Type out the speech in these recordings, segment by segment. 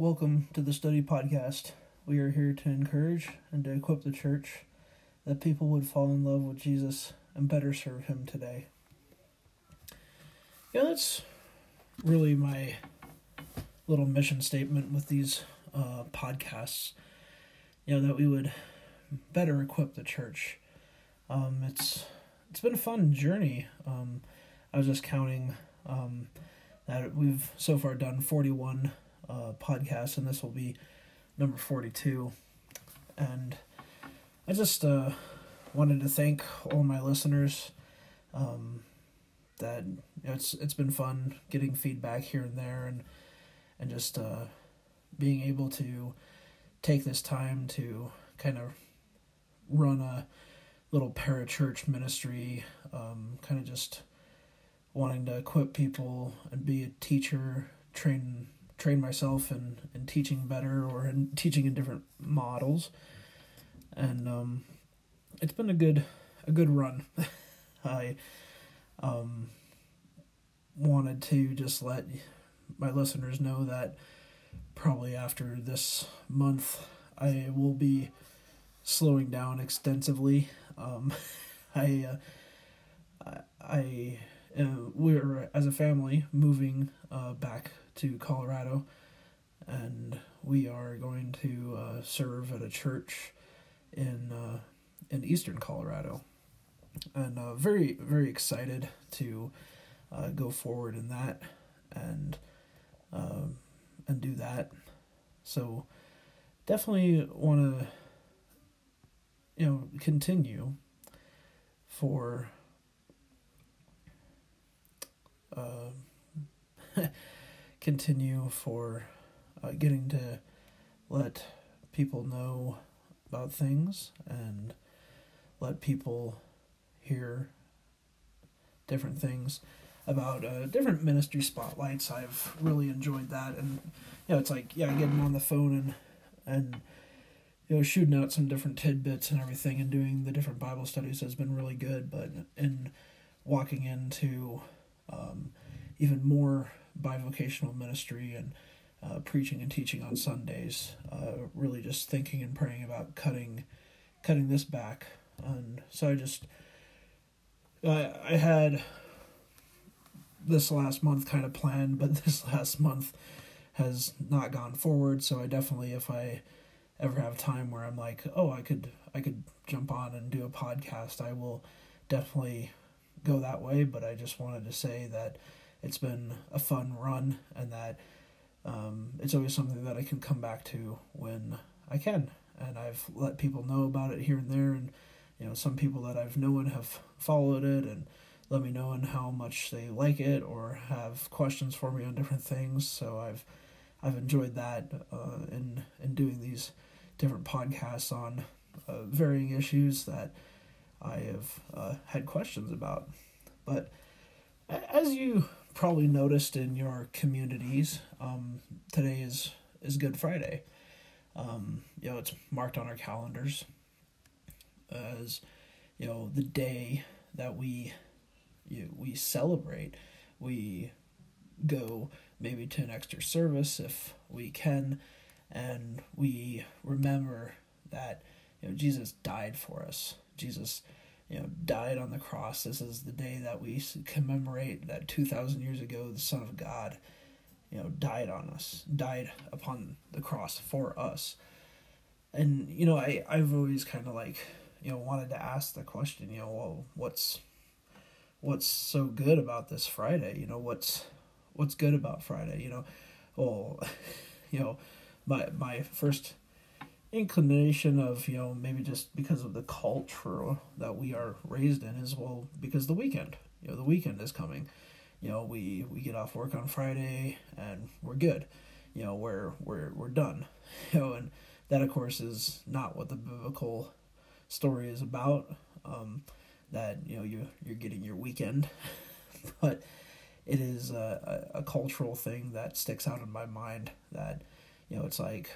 Welcome to the Study Podcast. We are here to encourage and to equip the church that people would fall in love with Jesus and better serve Him today. Yeah, that's really my little mission statement with these uh, podcasts. You know, that we would better equip the church. Um, it's it's been a fun journey. Um, I was just counting um, that we've so far done 41 uh, podcasts, and this will be number 42. And I just uh, wanted to thank all my listeners. Um, that it's it's been fun getting feedback here and there, and and just uh, being able to take this time to kind of run a little parachurch ministry, um, kind of just wanting to equip people and be a teacher, train train myself in, in teaching better or in teaching in different models. And um, it's been a good a good run. I um, wanted to just let my listeners know that probably after this month I will be slowing down extensively. Um, I uh, I uh, we're as a family moving uh, back to Colorado, and we are going to uh, serve at a church in uh, in eastern Colorado, and uh, very very excited to uh, go forward in that and um, and do that. So definitely want to you know continue for uh, continue for uh, getting to let people know about things and let people hear different things about uh, different ministry spotlights. I've really enjoyed that, and you know, it's like yeah, getting on the phone and and you know shooting out some different tidbits and everything, and doing the different Bible studies has been really good. But in walking into um, even more bivocational ministry and uh, preaching and teaching on Sundays, uh, really just thinking and praying about cutting cutting this back, and so I just I I had this last month kind of planned, but this last month has not gone forward. So I definitely, if I ever have time where I'm like, oh, I could I could jump on and do a podcast, I will definitely go that way. But I just wanted to say that it's been a fun run and that um, it's always something that I can come back to when I can. And I've let people know about it here and there, and you know some people that I've known have followed it and let me know and how much they like it or have questions for me on different things. So I've I've enjoyed that uh, in in doing these different podcasts on uh, varying issues that I have uh, had questions about. But as you probably noticed in your communities, um, today is is Good Friday. Um, you know, it's marked on our calendars as you know the day that we you, we celebrate. We go maybe to an extra service if we can, and we remember that you know Jesus died for us. Jesus, you know, died on the cross. This is the day that we commemorate that two thousand years ago the Son of God, you know, died on us, died upon the cross for us. And you know, I I've always kind of like you know wanted to ask the question, you know, well, what's what's so good about this Friday? You know, what's what's good about Friday? You know, well, you know, my my first inclination of you know maybe just because of the culture that we are raised in is well because the weekend you know the weekend is coming. You know we we get off work on friday and we're good. You know we're we're we're done. You know and that of course is not what the biblical story is about um that you know you you're getting your weekend, but it is a, a, a, cultural thing that sticks out in my mind that you know it's like,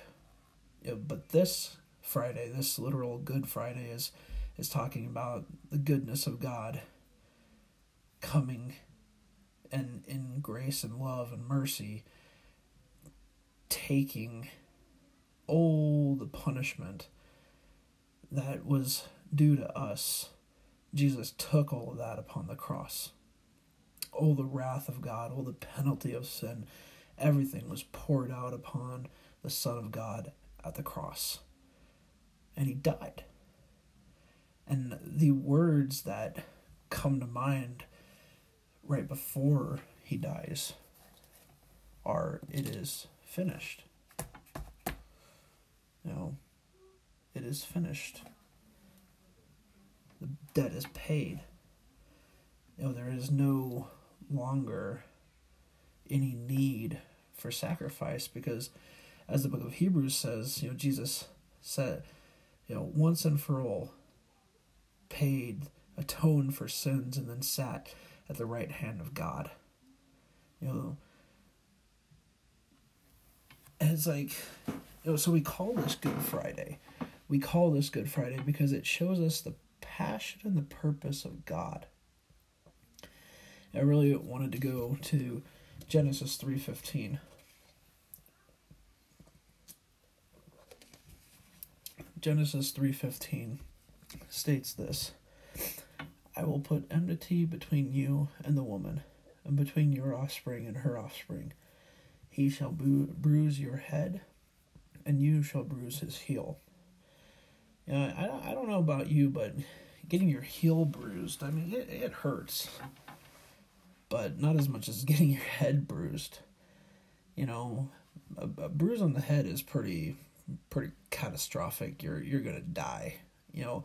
but this Friday, this literal Good Friday is is talking about the goodness of God coming and in grace and love and mercy taking all the punishment that was due to us. Jesus took all of that upon the cross. All the wrath of God, all the penalty of sin, everything was poured out upon the Son of God at the cross. And he died. And the words that come to mind right before he dies are it is finished. You know, it is finished. The debt is paid. You know, there is no longer any need for sacrifice because as the book of Hebrews says, you know, Jesus said, you know, once and for all paid, atoned for sins, and then sat at the right hand of God. You know, and it's like, you know, so we call this Good Friday. We call this Good Friday because it shows us the passion and the purpose of God. I really wanted to go to Genesis 3:15. Genesis 3:15 states this I will put enmity between you and the woman and between your offspring and her offspring. He shall bruise your head and you shall bruise his heel. Know, I, I don't know about you but getting your heel bruised I mean it, it hurts. But not as much as getting your head bruised. You know a, a bruise on the head is pretty pretty catastrophic. You're you're gonna die. You know,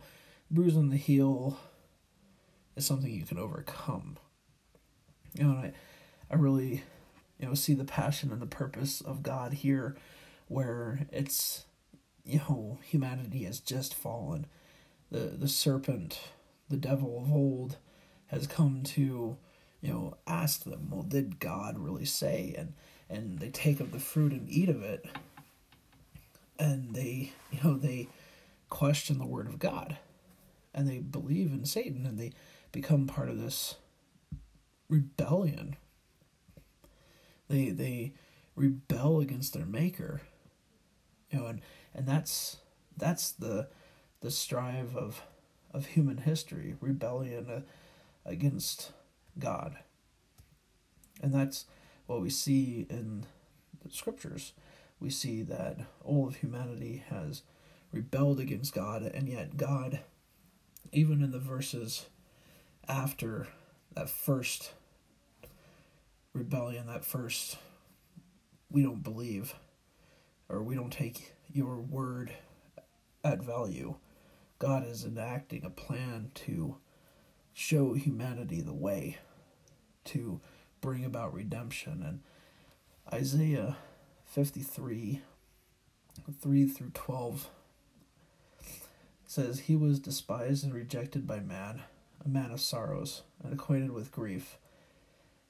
bruise on the heel is something you can overcome. You know, I I really you know see the passion and the purpose of God here, where it's you know humanity has just fallen. The the serpent, the devil of old, has come to you know ask them, well, did God really say? And and they take of the fruit and eat of it and they you know they question the word of God and they believe in Satan and they become part of this rebellion. They they rebel against their maker. You know, and, and that's that's the the strive of of human history, rebellion uh, against God. And that's what we see in the scriptures we see that all of humanity has rebelled against God, and yet God, even in the verses after that first rebellion, that first we don't believe, or we don't take your word at value, God is enacting a plan to show humanity the way, to bring about redemption. And Isaiah 53 3 through 12 says he was despised and rejected by man a man of sorrows and acquainted with grief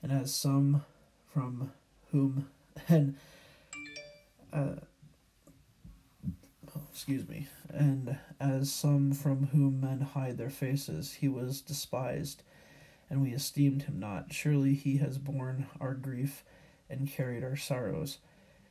and as some from whom and uh, oh, excuse me and as some from whom men hide their faces he was despised and we esteemed him not. Surely he has borne our grief and carried our sorrows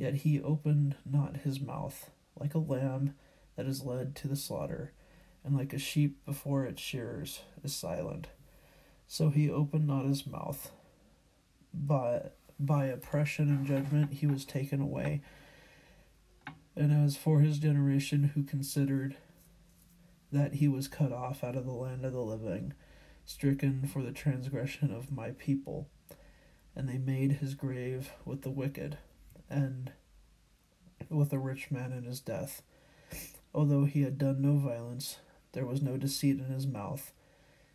Yet he opened not his mouth, like a lamb that is led to the slaughter, and like a sheep before its shearers is silent. So he opened not his mouth. By, by oppression and judgment he was taken away. And as for his generation who considered that he was cut off out of the land of the living, stricken for the transgression of my people, and they made his grave with the wicked and with a rich man in his death. Although he had done no violence, there was no deceit in his mouth.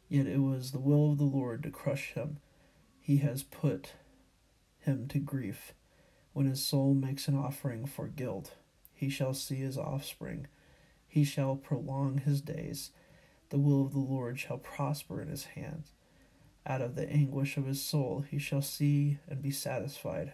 Yet it was the will of the Lord to crush him. He has put him to grief. when his soul makes an offering for guilt, he shall see his offspring. He shall prolong his days. The will of the Lord shall prosper in his hands. Out of the anguish of his soul he shall see and be satisfied.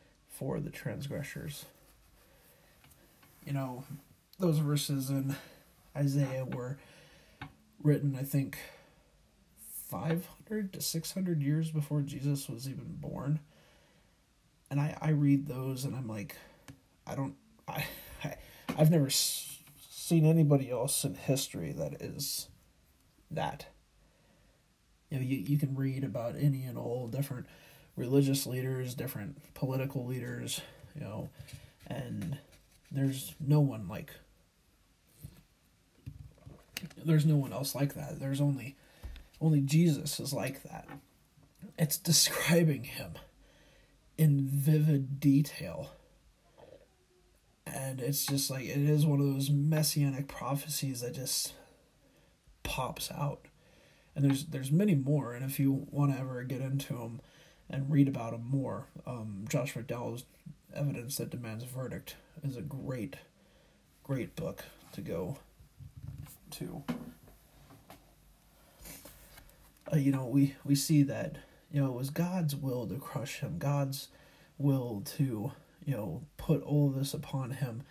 for the transgressors. You know, those verses in Isaiah were written, I think, 500 to 600 years before Jesus was even born. And I, I read those and I'm like, I don't, I, I I've never seen anybody else in history that is that. You know, you, you can read about any and all different religious leaders, different political leaders, you know, and there's no one like there's no one else like that. There's only only Jesus is like that. It's describing him in vivid detail. And it's just like it is one of those messianic prophecies that just pops out. And there's there's many more, and if you want to ever get into them and read about him more, um, Josh McDowell's Evidence That Demands a Verdict is a great, great book to go to. Uh, you know, we, we see that, you know, it was God's will to crush him, God's will to, you know, put all this upon him,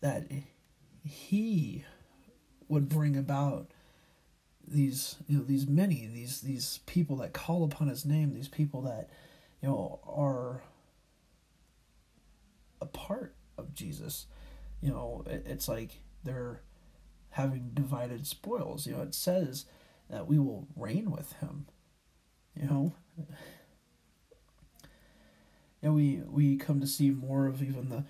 that he would bring about these you know these many these these people that call upon his name these people that you know are a part of Jesus you know it, it's like they're having divided spoils. You know, it says that we will reign with him. You know, and we we come to see more of even the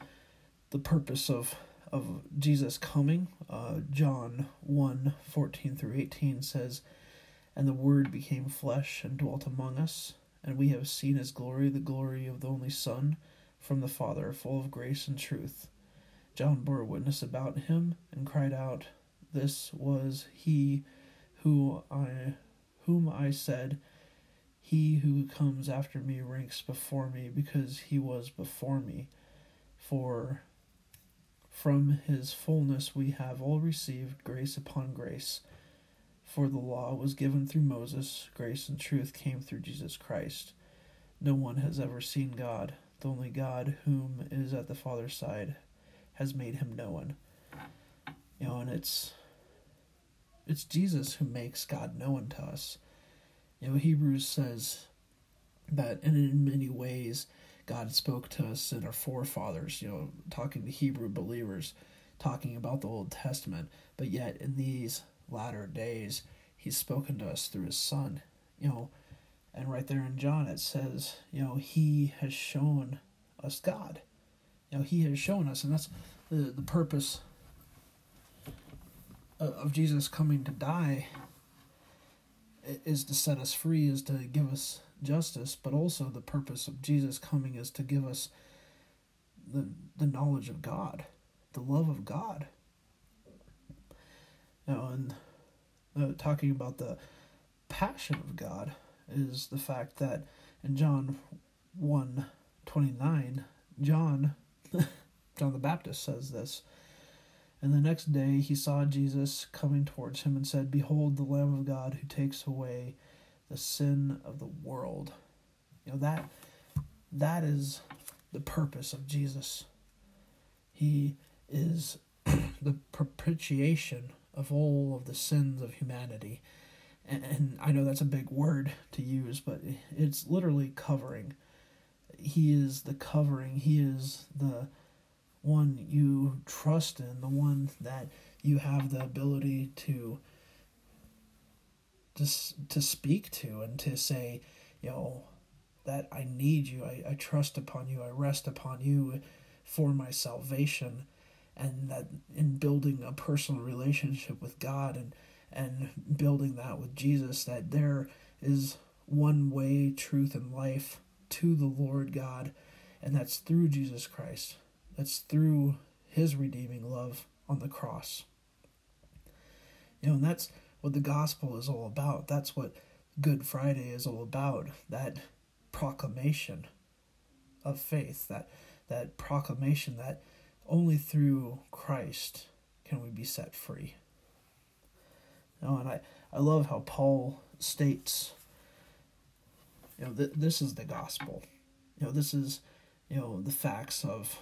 the purpose of of Jesus coming. Uh, John 1, 14 through 18 says, And the Word became flesh and dwelt among us, and we have seen his glory, the glory of the only Son from the Father, full of grace and truth. John bore witness about him and cried out, this was he who I whom I said he who comes after me ranks before me because he was before me for from his fullness we have all received grace upon grace. For the law was given through Moses grace and truth came through Jesus Christ. No one has ever seen God. The only God whom is at the Father's side has made him known you know and it's it's Jesus who makes God known to us. You know, Hebrews says that in many ways God spoke to us in our forefathers, you know, talking to Hebrew believers, talking about the Old Testament, but yet in these latter days he's spoken to us through his son, you know, and right there in John it says, you know, he has shown us God. You know, he has shown us and that's the the purpose of Jesus coming to die is to set us free, is to give us justice, but also the purpose of Jesus coming is to give us the the knowledge of God, the love of God. Now, and uh, talking about the passion of God is the fact that in John 1 29, John, John the Baptist says this and the next day he saw Jesus coming towards him and said, Behold, the Lamb of God who takes away the sin of the world. You know, that that is the purpose of Jesus. He is the propitiation of all of the sins of humanity. And, and I know that's a big word to use, but it's literally covering. He is the covering. He is the one you trust in, the one that you have the ability to to, to speak to and to say, you know, that I need you, I, I trust upon you, I rest upon you for my salvation and that in building a personal relationship with God and and building that with Jesus that there is one way, truth, and life to the Lord God, and that's through Jesus Christ. That's through his redeeming love on the cross. You know, and that's what the gospel is all about. That's what Good Friday is all about. That proclamation of faith, that that proclamation that only through Christ can we be set free. Know, and I, I love how Paul states, you know, th- this is the gospel. You know, this is, you know, the facts of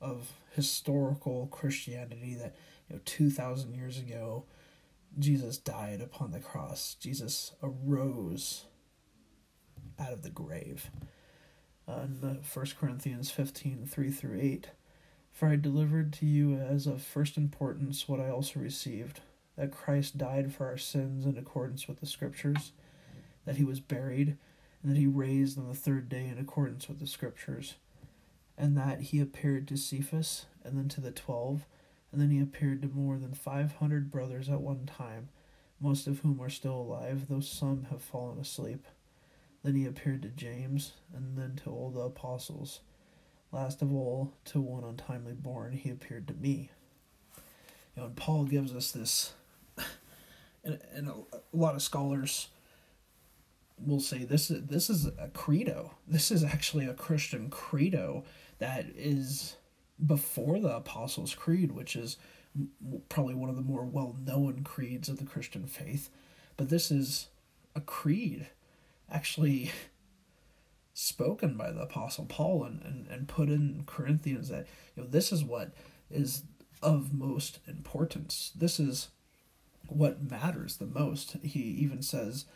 of historical Christianity that, you know, 2,000 years ago, Jesus died upon the cross. Jesus arose out of the grave. Uh, in 1 Corinthians 15 3 through 8. For I delivered to you as of first importance what I also received that Christ died for our sins in accordance with the Scriptures, that he was buried, and that he raised on the third day in accordance with the Scriptures, and that he appeared to Cephas, and then to the twelve, and then he appeared to more than five hundred brothers at one time, most of whom are still alive, though some have fallen asleep. Then he appeared to James, and then to all the apostles. Last of all, to one untimely born, he appeared to me. You know, and Paul gives us this, and, and a, a lot of scholars will say this is this is a credo. This is actually a Christian credo that is before the Apostles' Creed, which is probably one of the more well known creeds of the Christian faith. But this is a creed actually spoken by the Apostle Paul and, and, and put in Corinthians that you know this is what is of most importance. This is what matters the most. He even says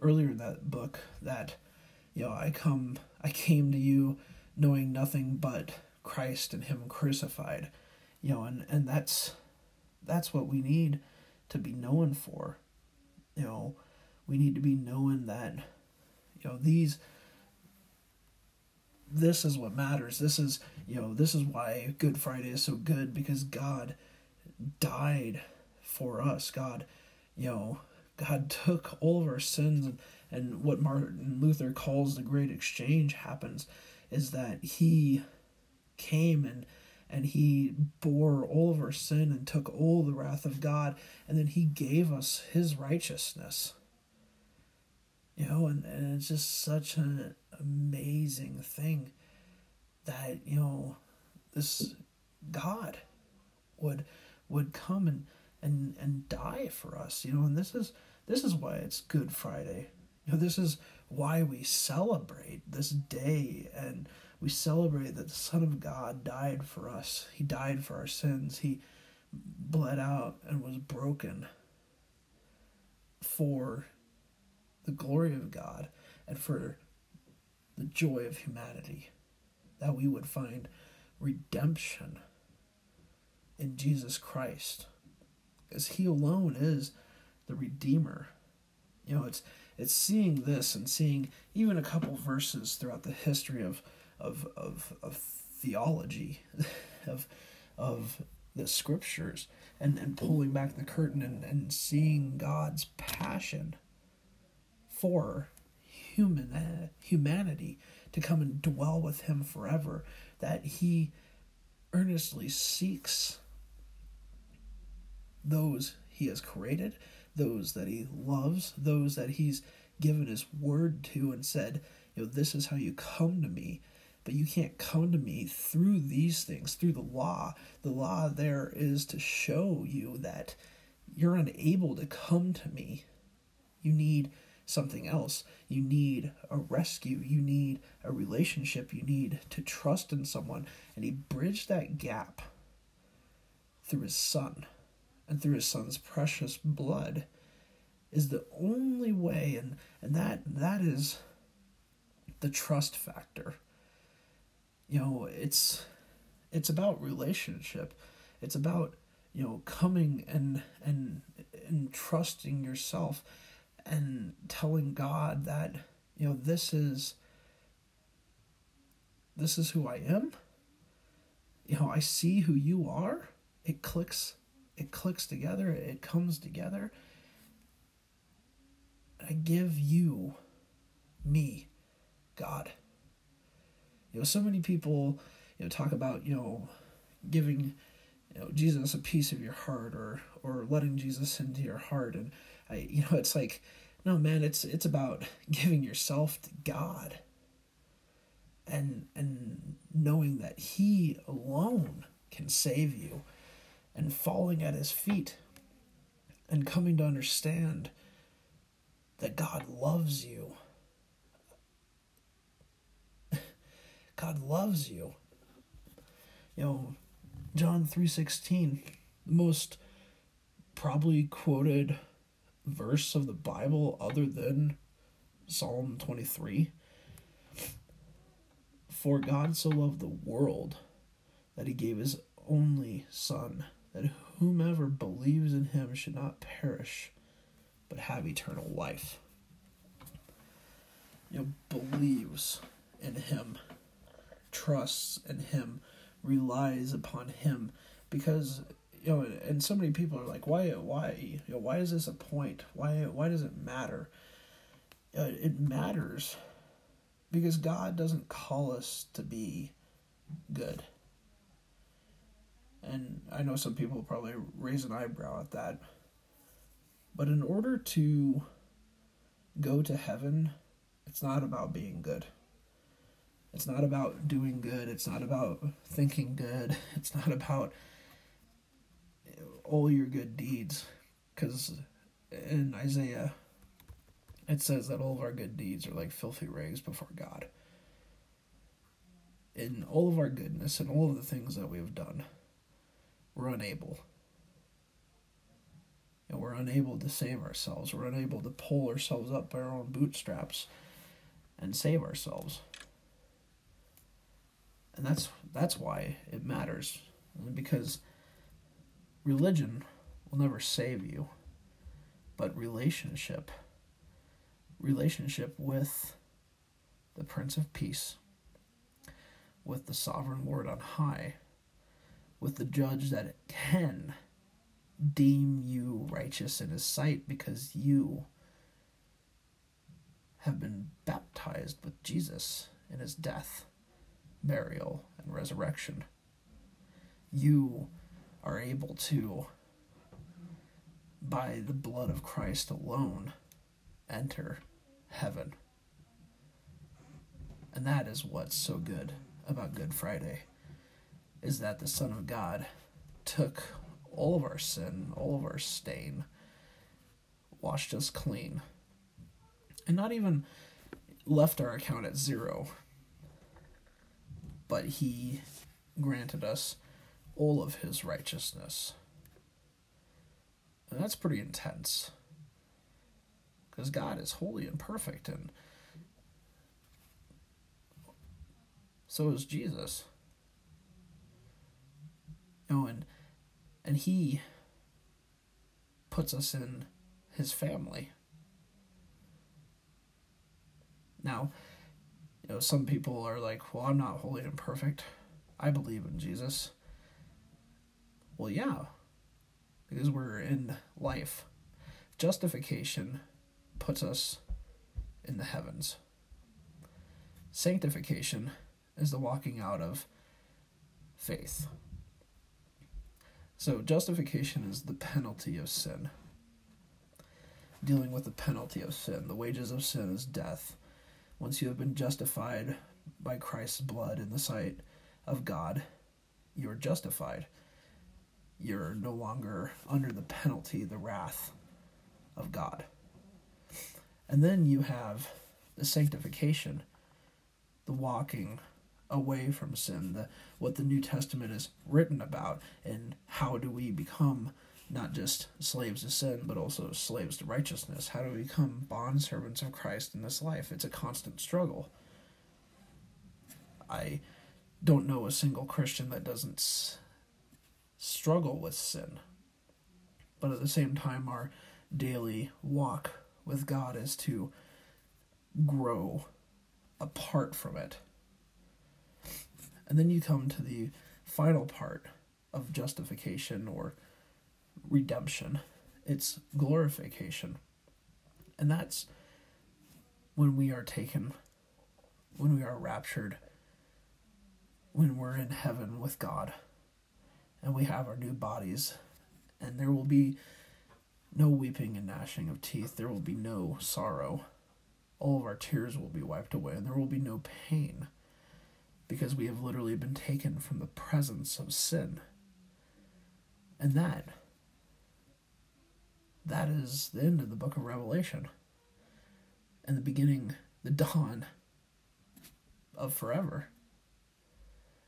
earlier in that book that you know I come I came to you knowing nothing but Christ and him crucified. You know, and, and that's that's what we need to be known for. You know, we need to be knowing that you know these this is what matters. This is, you know, this is why Good Friday is so good because God died for us. God, you know, God took all of our sins and, and what Martin Luther calls the great exchange happens is that he came and and he bore all of our sin and took all the wrath of God and then he gave us his righteousness. You know, and, and it's just such an amazing thing that, you know, this God would would come and and and die for us, you know, and this is this is why it's Good Friday. You know, this is why we celebrate this day and we celebrate that the Son of God died for us. He died for our sins. He bled out and was broken for the glory of God and for the joy of humanity. That we would find redemption in Jesus Christ. Because He alone is the Redeemer. You know, it's it's seeing this and seeing even a couple verses throughout the history of of of, of theology, of of the scriptures, and, and pulling back the curtain and, and seeing God's passion for human uh, humanity to come and dwell with him forever that he earnestly seeks those he has created those that he loves those that he's given his word to and said you know this is how you come to me but you can't come to me through these things, through the law. The law there is to show you that you're unable to come to me. You need something else. You need a rescue. You need a relationship. You need to trust in someone. And he bridged that gap through his son and through his son's precious blood is the only way and and that that is the trust factor you know it's it's about relationship it's about you know coming and and and trusting yourself and telling god that you know this is this is who i am you know, I see who you are. It clicks it clicks together, it comes together. I give you me, God. You know, so many people, you know, talk about, you know, giving you know Jesus a piece of your heart or or letting Jesus into your heart. And I you know it's like no man it's it's about giving yourself to God and and knowing that he alone can save you and falling at his feet and coming to understand that God loves you God loves you you know John 3:16, the most probably quoted verse of the Bible other than Psalm 23. For God so loved the world that he gave his only son that whomever believes in him should not perish but have eternal life. You know, believes in him, trusts in him, relies upon him. Because you know and so many people are like why why you know why is this a point? Why why does it matter? Uh, it matters because god doesn't call us to be good. And i know some people probably raise an eyebrow at that. But in order to go to heaven it's not about being good it's not about doing good. It's not about thinking good. It's not about all your good deeds. Because in Isaiah, it says that all of our good deeds are like filthy rags before God. In all of our goodness and all of the things that we have done, we're unable. And we're unable to save ourselves. We're unable to pull ourselves up by our own bootstraps and save ourselves and that's that's why it matters because religion will never save you but relationship relationship with the prince of peace with the sovereign lord on high with the judge that can deem you righteous in his sight because you have been baptized with Jesus in his death burial, and resurrection. You are able to, by the blood of Christ alone, enter heaven. And that is what's so good about Good Friday is that the Son of God took all of our sin, all of our stain, washed us clean, and not even left our account at zero but he granted us all of his righteousness. And that's pretty intense. Because God is holy and perfect, and so is Jesus. You know, and and he puts us in his family. Now, know, some people are like, well, I'm not holy and perfect. I believe in Jesus. Well, yeah, because we're in life. Justification puts us in the heavens. Sanctification is the walking out of faith. So, justification is the penalty of sin. Dealing with the penalty of sin. The wages of sin is death. Once you have been justified by Christ's blood in the sight of God, you're justified. You're no longer under the penalty, the wrath of God. And then you have the sanctification, the walking away from sin, the what the New Testament is written about, and how do we become not just slaves to sin, but also slaves to righteousness. How do we become bond servants of Christ in this life? It's a constant struggle. I don't know a single Christian that doesn't s- struggle with sin. But at the same time, our daily walk with God is to grow apart from it. And then you come to the final part of justification or redemption, it's glorification. And that's when we are taken, when we are raptured, when we're in heaven with God, and we have our new bodies, and there will be no weeping and gnashing of teeth, there will be no sorrow. All of our tears will be wiped away, and there will be no pain because we have literally been taken from the presence of sin. And that that is the end of the book of Revelation. And the beginning, the dawn of forever.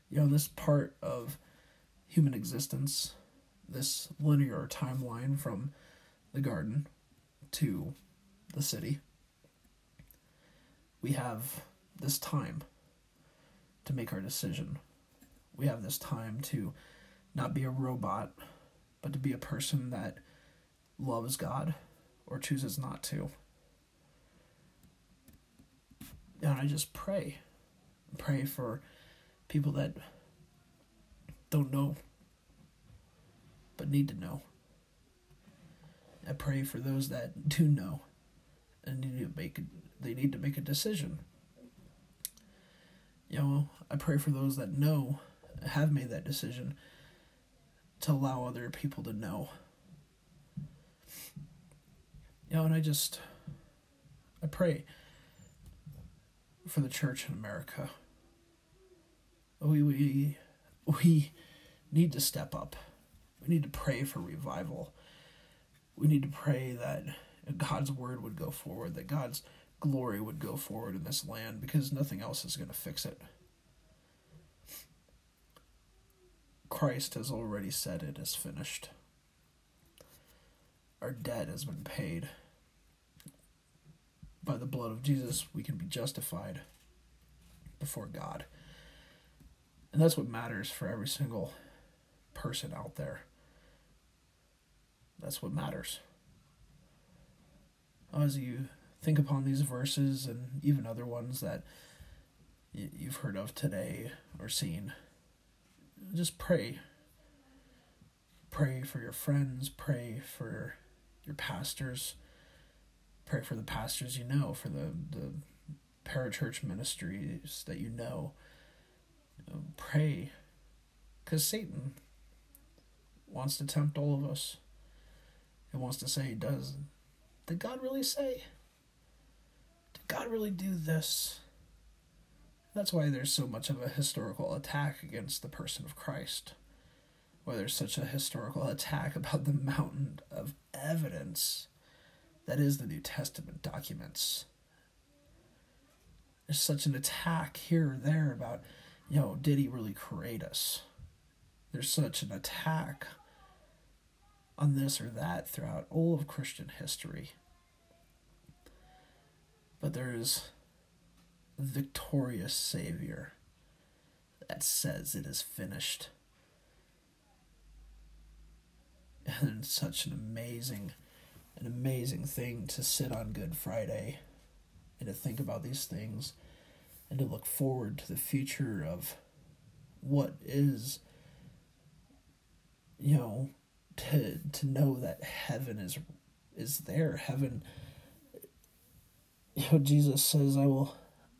You know, this part of human existence, this linear timeline from the garden to the city, we have this time to make our decision. We have this time to not be a robot, but to be a person that loves God or chooses not to. And I just pray. Pray for people that don't know but need to know. I pray for those that do know and need to make they need to make a decision. You know, I pray for those that know have made that decision to allow other people to know know, and I just, I pray for the church in America. We, we, we need to step up. We need to pray for revival. We need to pray that God's word would go forward, that God's glory would go forward in this land because nothing else is going to fix it. Christ has already said it is finished. Our debt has been paid by the blood of Jesus, we can be justified before God. And that's what matters for every single person out there. That's what matters. As you think upon these verses and even other ones that you've heard of today or seen, just pray. Pray for your friends, pray for your pastors Pray for the pastors you know, for the, the parachurch ministries that you know. Pray. Because Satan wants to tempt all of us. He wants to say, does did God really say? Did God really do this? That's why there's so much of a historical attack against the person of Christ. Why there's such a historical attack about the mountain of evidence that is the New Testament documents. There's such an attack here or there about, you know, did he really create us? There's such an attack on this or that throughout all of Christian history. But there is a victorious Savior that says it is finished. And such an amazing an amazing thing to sit on Good Friday and to think about these things and to look forward to the future of what is you know to to know that heaven is is there. Heaven you know Jesus says I will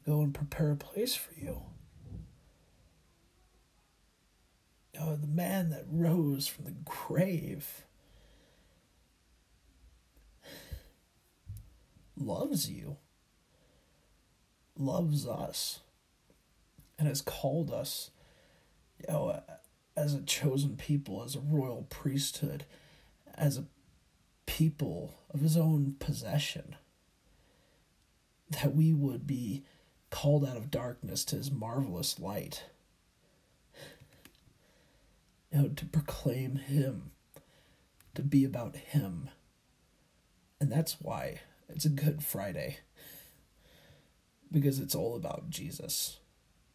go and prepare a place for you. Know, the man that rose from the grave loves you, loves us, and has called us, you know, as a chosen people, as a royal priesthood, as a people of his own possession, that we would be called out of darkness to his marvelous light. You know, to proclaim him, to be about him. And that's why it's a Good Friday because it's all about Jesus.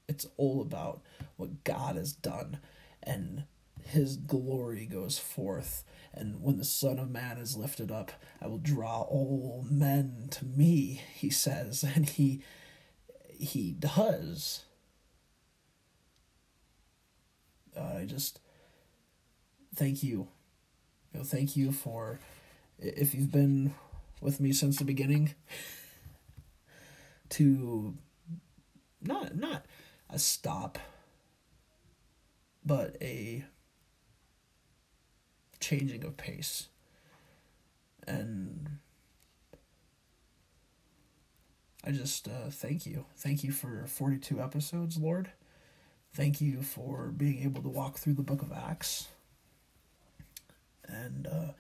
It's all about what God has done and his glory goes forth. And when the Son of Man is lifted up, I will draw all men to me, he says, and he he does. Uh, I just thank you. You know, thank you for if you've been with me since the beginning to not not a stop but a changing of pace and I just uh, thank you. Thank you for 42 episodes, Lord. Thank you for being able to walk through the book of Acts. And uh,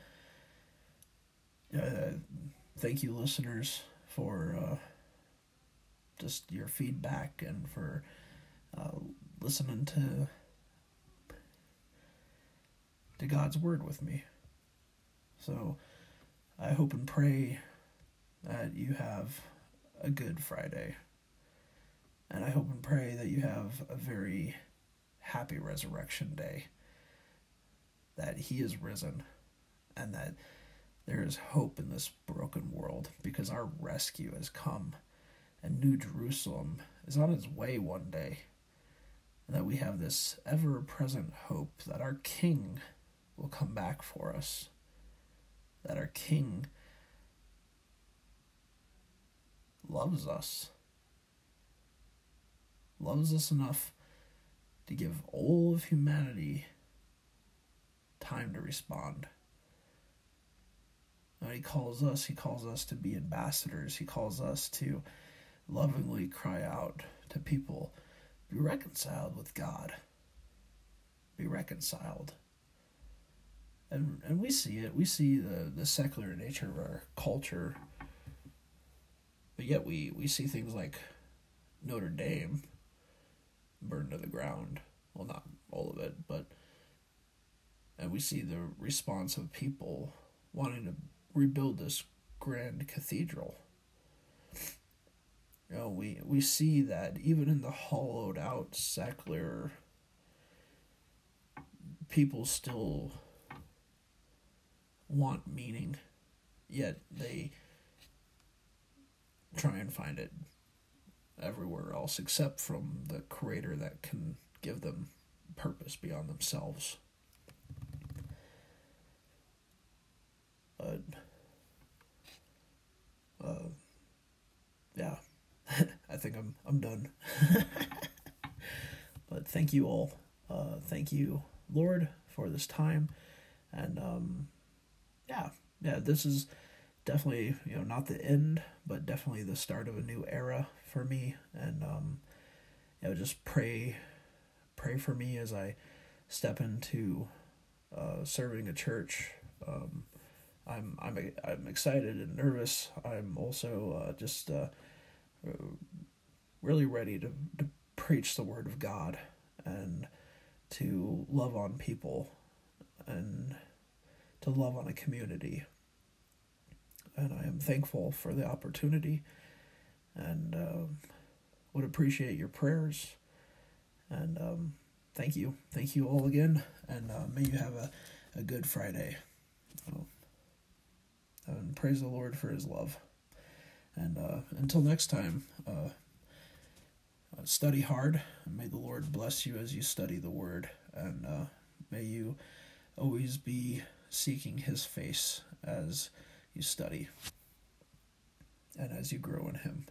uh, thank you, listeners, for uh, just your feedback and for uh, listening to to God's word with me. So I hope and pray that you have a good Friday. And I hope and pray that you have a very happy resurrection day. That he is risen and that there is hope in this broken world because our rescue has come and New Jerusalem is on its way one day. And that we have this ever present hope that our King will come back for us. That our King loves us. Loves us enough to give all of humanity time to respond. He calls us, he calls us to be ambassadors. He calls us to lovingly cry out to people, be reconciled with God. Be reconciled. And and we see it. We see the, the secular nature of our culture but yet we, we see things like Notre Dame burned to the ground. Well, not all of it, but. And we see the response of people wanting to rebuild this grand cathedral. You know, we, we see that even in the hollowed out secular, people still want meaning, yet they try and find it everywhere else except from the creator that can give them purpose beyond themselves. But, uh, yeah, I think I'm I'm done. but thank you all. Uh, thank you, Lord, for this time, and um, yeah, yeah, this is definitely you know not the end but definitely the start of a new era for me and um you know just pray pray for me as i step into uh serving a church um i'm i'm i'm excited and nervous i'm also uh, just uh really ready to, to preach the word of god and to love on people and to love on a community and I am thankful for the opportunity and um, would appreciate your prayers. And um, thank you. Thank you all again. And uh, may you have a, a good Friday. And praise the Lord for his love. And uh, until next time, uh, study hard. And may the Lord bless you as you study the word. And uh, may you always be seeking his face as you study and as you grow in Him.